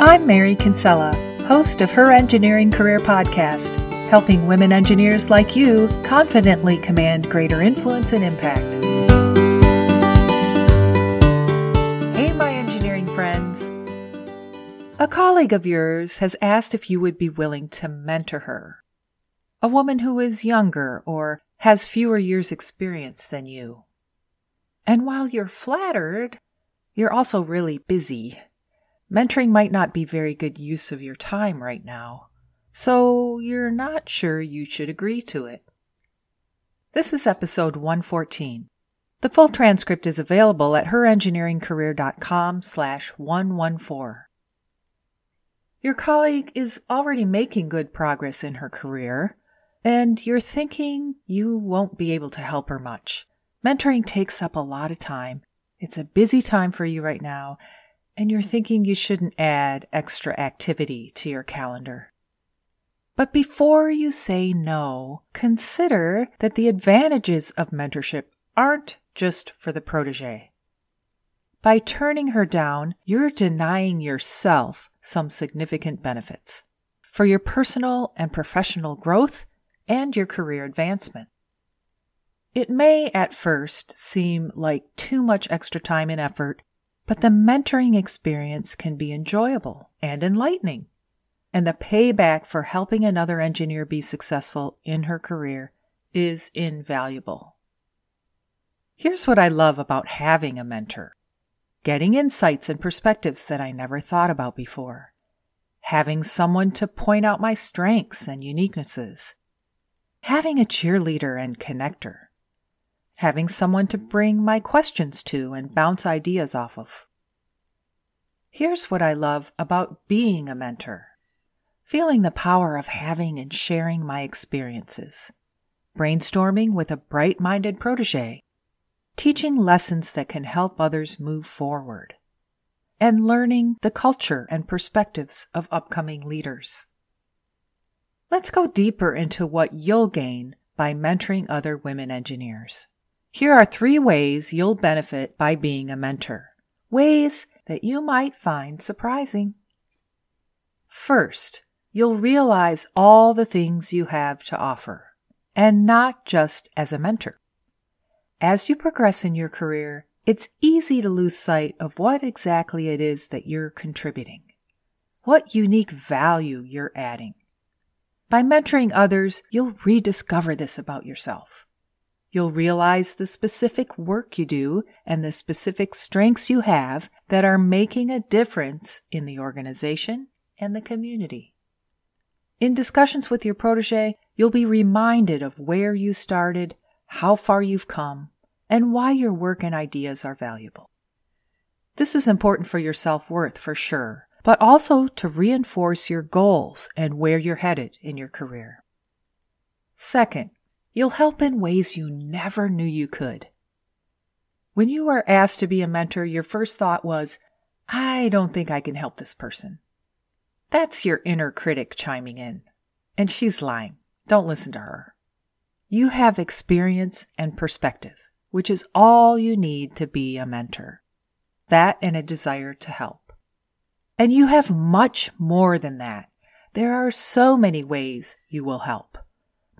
I'm Mary Kinsella, host of Her Engineering Career Podcast, helping women engineers like you confidently command greater influence and impact. Hey, my engineering friends. A colleague of yours has asked if you would be willing to mentor her. A woman who is younger or has fewer years' experience than you. And while you're flattered, you're also really busy. Mentoring might not be very good use of your time right now, so you're not sure you should agree to it. This is episode 114. The full transcript is available at herengineeringcareer.com slash 114. Your colleague is already making good progress in her career, and you're thinking you won't be able to help her much. Mentoring takes up a lot of time, it's a busy time for you right now, and you're thinking you shouldn't add extra activity to your calendar. But before you say no, consider that the advantages of mentorship aren't just for the protege. By turning her down, you're denying yourself some significant benefits for your personal and professional growth and your career advancement. It may at first seem like too much extra time and effort, but the mentoring experience can be enjoyable and enlightening. And the payback for helping another engineer be successful in her career is invaluable. Here's what I love about having a mentor getting insights and perspectives that I never thought about before, having someone to point out my strengths and uniquenesses, having a cheerleader and connector having someone to bring my questions to and bounce ideas off of. Here's what I love about being a mentor feeling the power of having and sharing my experiences, brainstorming with a bright minded protege, teaching lessons that can help others move forward, and learning the culture and perspectives of upcoming leaders. Let's go deeper into what you'll gain by mentoring other women engineers. Here are three ways you'll benefit by being a mentor. Ways that you might find surprising. First, you'll realize all the things you have to offer, and not just as a mentor. As you progress in your career, it's easy to lose sight of what exactly it is that you're contributing, what unique value you're adding. By mentoring others, you'll rediscover this about yourself. You'll realize the specific work you do and the specific strengths you have that are making a difference in the organization and the community. In discussions with your protege, you'll be reminded of where you started, how far you've come, and why your work and ideas are valuable. This is important for your self worth for sure, but also to reinforce your goals and where you're headed in your career. Second, You'll help in ways you never knew you could. When you are asked to be a mentor, your first thought was, I don't think I can help this person. That's your inner critic chiming in. And she's lying. Don't listen to her. You have experience and perspective, which is all you need to be a mentor. That and a desire to help. And you have much more than that. There are so many ways you will help.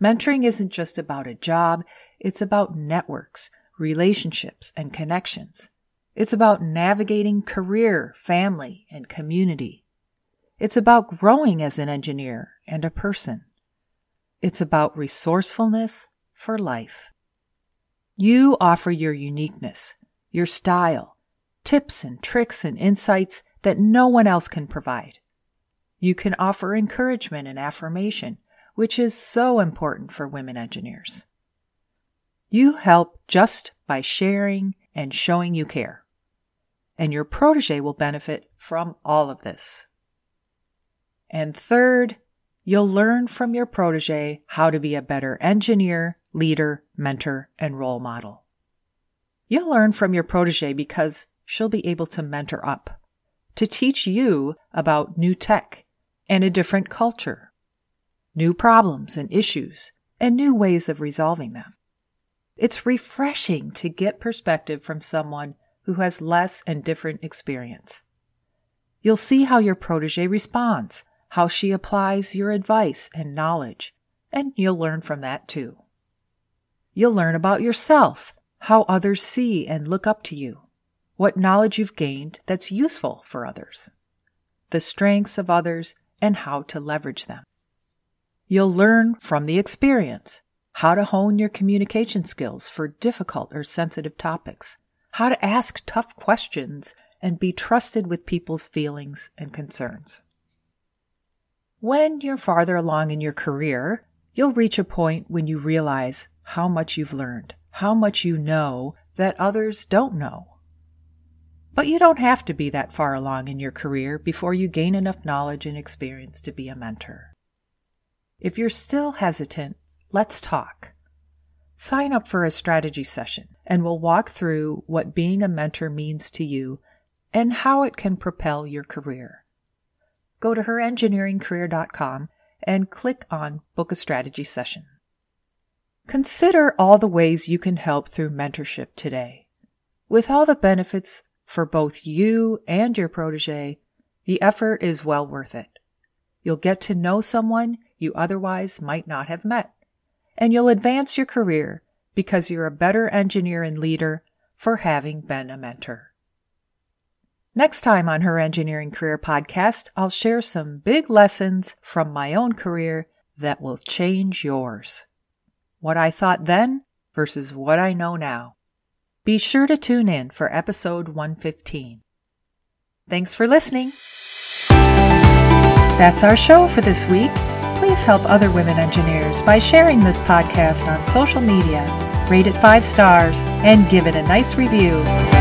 Mentoring isn't just about a job, it's about networks, relationships, and connections. It's about navigating career, family, and community. It's about growing as an engineer and a person. It's about resourcefulness for life. You offer your uniqueness, your style, tips and tricks and insights that no one else can provide. You can offer encouragement and affirmation which is so important for women engineers. You help just by sharing and showing you care. And your protege will benefit from all of this. And third, you'll learn from your protege how to be a better engineer, leader, mentor, and role model. You'll learn from your protege because she'll be able to mentor up, to teach you about new tech and a different culture new problems and issues, and new ways of resolving them. It's refreshing to get perspective from someone who has less and different experience. You'll see how your protege responds, how she applies your advice and knowledge, and you'll learn from that too. You'll learn about yourself, how others see and look up to you, what knowledge you've gained that's useful for others, the strengths of others, and how to leverage them. You'll learn from the experience how to hone your communication skills for difficult or sensitive topics, how to ask tough questions and be trusted with people's feelings and concerns. When you're farther along in your career, you'll reach a point when you realize how much you've learned, how much you know that others don't know. But you don't have to be that far along in your career before you gain enough knowledge and experience to be a mentor. If you're still hesitant, let's talk. Sign up for a strategy session and we'll walk through what being a mentor means to you and how it can propel your career. Go to herengineeringcareer.com and click on Book a Strategy Session. Consider all the ways you can help through mentorship today. With all the benefits for both you and your protege, the effort is well worth it. You'll get to know someone you otherwise might not have met, and you'll advance your career because you're a better engineer and leader for having been a mentor. Next time on Her Engineering Career podcast, I'll share some big lessons from my own career that will change yours. What I thought then versus what I know now. Be sure to tune in for episode 115. Thanks for listening. That's our show for this week. Please help other women engineers by sharing this podcast on social media, rate it five stars, and give it a nice review.